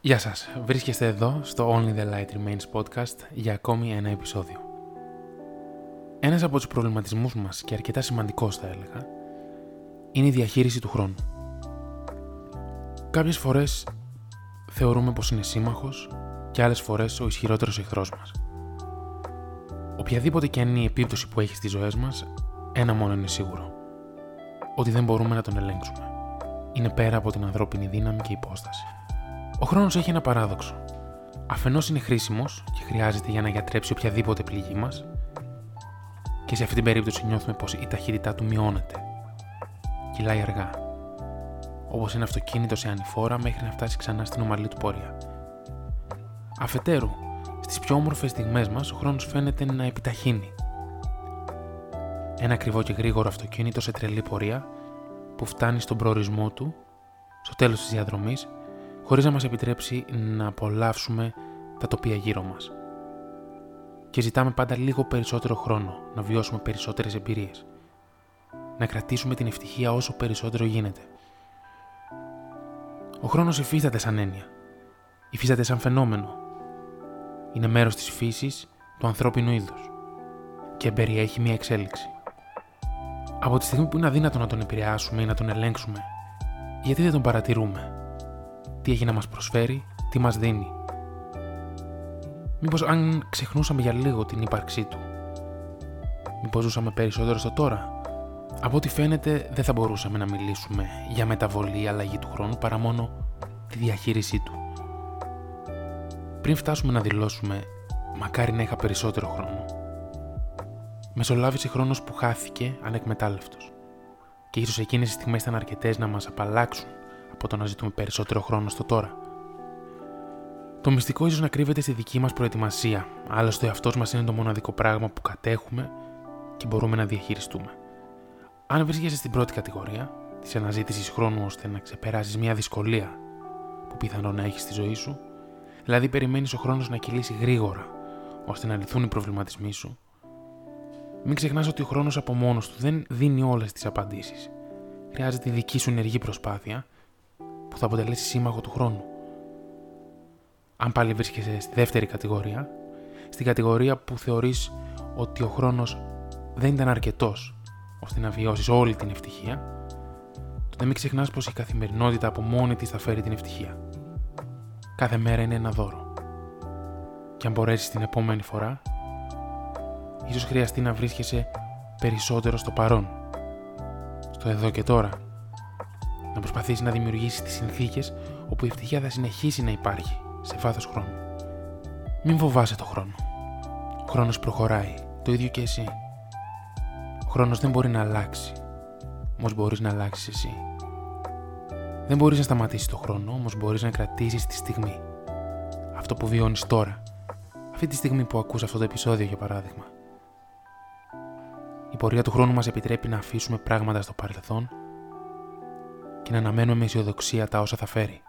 Γεια σας, βρίσκεστε εδώ στο Only the Light Remains podcast για ακόμη ένα επεισόδιο. Ένας από τους προβληματισμούς μας και αρκετά σημαντικός θα έλεγα είναι η διαχείριση του χρόνου. Κάποιες φορές θεωρούμε πως είναι σύμμαχος και άλλες φορές ο ισχυρότερος εχθρός μας. Οποιαδήποτε και αν είναι η επίπτωση που έχει στις ζωές μας, ένα μόνο είναι σίγουρο. Ότι δεν μπορούμε να τον ελέγξουμε. Είναι πέρα από την ανθρώπινη δύναμη και υπόσταση. Ο χρόνος έχει ένα παράδοξο. Αφενός είναι χρήσιμος και χρειάζεται για να γιατρέψει οποιαδήποτε πληγή μας, και σε αυτή την περίπτωση νιώθουμε πως η ταχύτητά του μειώνεται. Κυλάει αργά. Όπως ένα αυτοκίνητος σε ανηφόρα μέχρι να φτάσει ξανά στην ομαλή του πορεία. Αφετέρου, στις πιο όμορφες στιγμές μας, ο χρόνος φαίνεται να επιταχύνει. Ένα ακριβό και γρήγορο αυτοκίνητο σε τρελή πορεία που φτάνει στον προορισμό του, στο τέλος της διαδρομής, χωρίς να μας επιτρέψει να απολαύσουμε τα τοπία γύρω μας. Και ζητάμε πάντα λίγο περισσότερο χρόνο να βιώσουμε περισσότερες εμπειρίες. Να κρατήσουμε την ευτυχία όσο περισσότερο γίνεται. Ο χρόνος υφίσταται σαν έννοια. Υφίσταται σαν φαινόμενο. Είναι μέρος της φύσης του ανθρώπινου είδους και περιέχει μια εξέλιξη. Από τη στιγμή που είναι αδύνατο να τον επηρεάσουμε ή να τον ελέγξουμε, γιατί δεν τον παρατηρούμε; Τι έχει να μας προσφέρει, τι μας δίνει. Μήπως αν ξεχνούσαμε για λίγο την ύπαρξή του. Μήπως ζούσαμε περισσότερο στο τώρα. Από ό,τι φαίνεται δεν θα μπορούσαμε να μιλήσουμε για μεταβολή ή αλλαγή του χρόνου παρά μόνο τη διαχείρισή του. Πριν φτάσουμε να δηλώσουμε «Μακάρι να είχα περισσότερο χρόνο», μεσολάβησε χρόνος που χάθηκε ανεκμετάλλευτος. Και ίσως εκείνες οι στιγμές ήταν αρκετές να μας απαλλάξουν από το να ζητούμε περισσότερο χρόνο στο τώρα. Το μυστικό ίσως να κρύβεται στη δική μας προετοιμασία, άλλωστε ο εαυτός μας είναι το μοναδικό πράγμα που κατέχουμε και μπορούμε να διαχειριστούμε. Αν βρίσκεσαι στην πρώτη κατηγορία, της αναζήτησης χρόνου ώστε να ξεπεράσεις μια δυσκολία που πιθανόν να έχεις στη ζωή σου, δηλαδή περιμένεις ο χρόνος να κυλήσει γρήγορα ώστε να λυθούν οι προβληματισμοί σου, μην ξεχνάς ότι ο χρόνος από μόνος του δεν δίνει όλες τις απαντήσεις. Χρειάζεται δική σου ενεργή προσπάθεια που θα αποτελέσει σύμμαχο του χρόνου. Αν πάλι βρίσκεσαι στη δεύτερη κατηγορία, στην κατηγορία που θεωρείς ότι ο χρόνος δεν ήταν αρκετός ώστε να βιώσεις όλη την ευτυχία, τότε μην ξεχνάς πως η καθημερινότητα από μόνη της θα φέρει την ευτυχία. Κάθε μέρα είναι ένα δώρο. Και αν μπορέσεις την επόμενη φορά, ίσως χρειαστεί να βρίσκεσαι περισσότερο στο παρόν, στο εδώ και τώρα, να προσπαθήσει να δημιουργήσει τις συνθήκες όπου η ευτυχία θα συνεχίσει να υπάρχει σε βάθος χρόνου. Μην φοβάσαι το χρόνο. Ο χρόνος προχωράει, το ίδιο και εσύ. Ο χρόνος δεν μπορεί να αλλάξει, όμως μπορείς να αλλάξεις εσύ. Δεν μπορείς να σταματήσεις το χρόνο, όμως μπορείς να κρατήσεις τη στιγμή. Αυτό που βιώνεις τώρα. Αυτή τη στιγμή που ακούς αυτό το επεισόδιο, για παράδειγμα. Η πορεία του χρόνου μας επιτρέπει να αφήσουμε πράγματα στο παρελθόν και να αναμένουμε με αισιοδοξία τα όσα θα φέρει.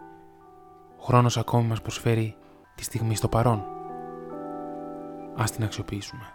Ο χρόνος ακόμη μας προσφέρει τη στιγμή στο παρόν. Ας την αξιοποιήσουμε.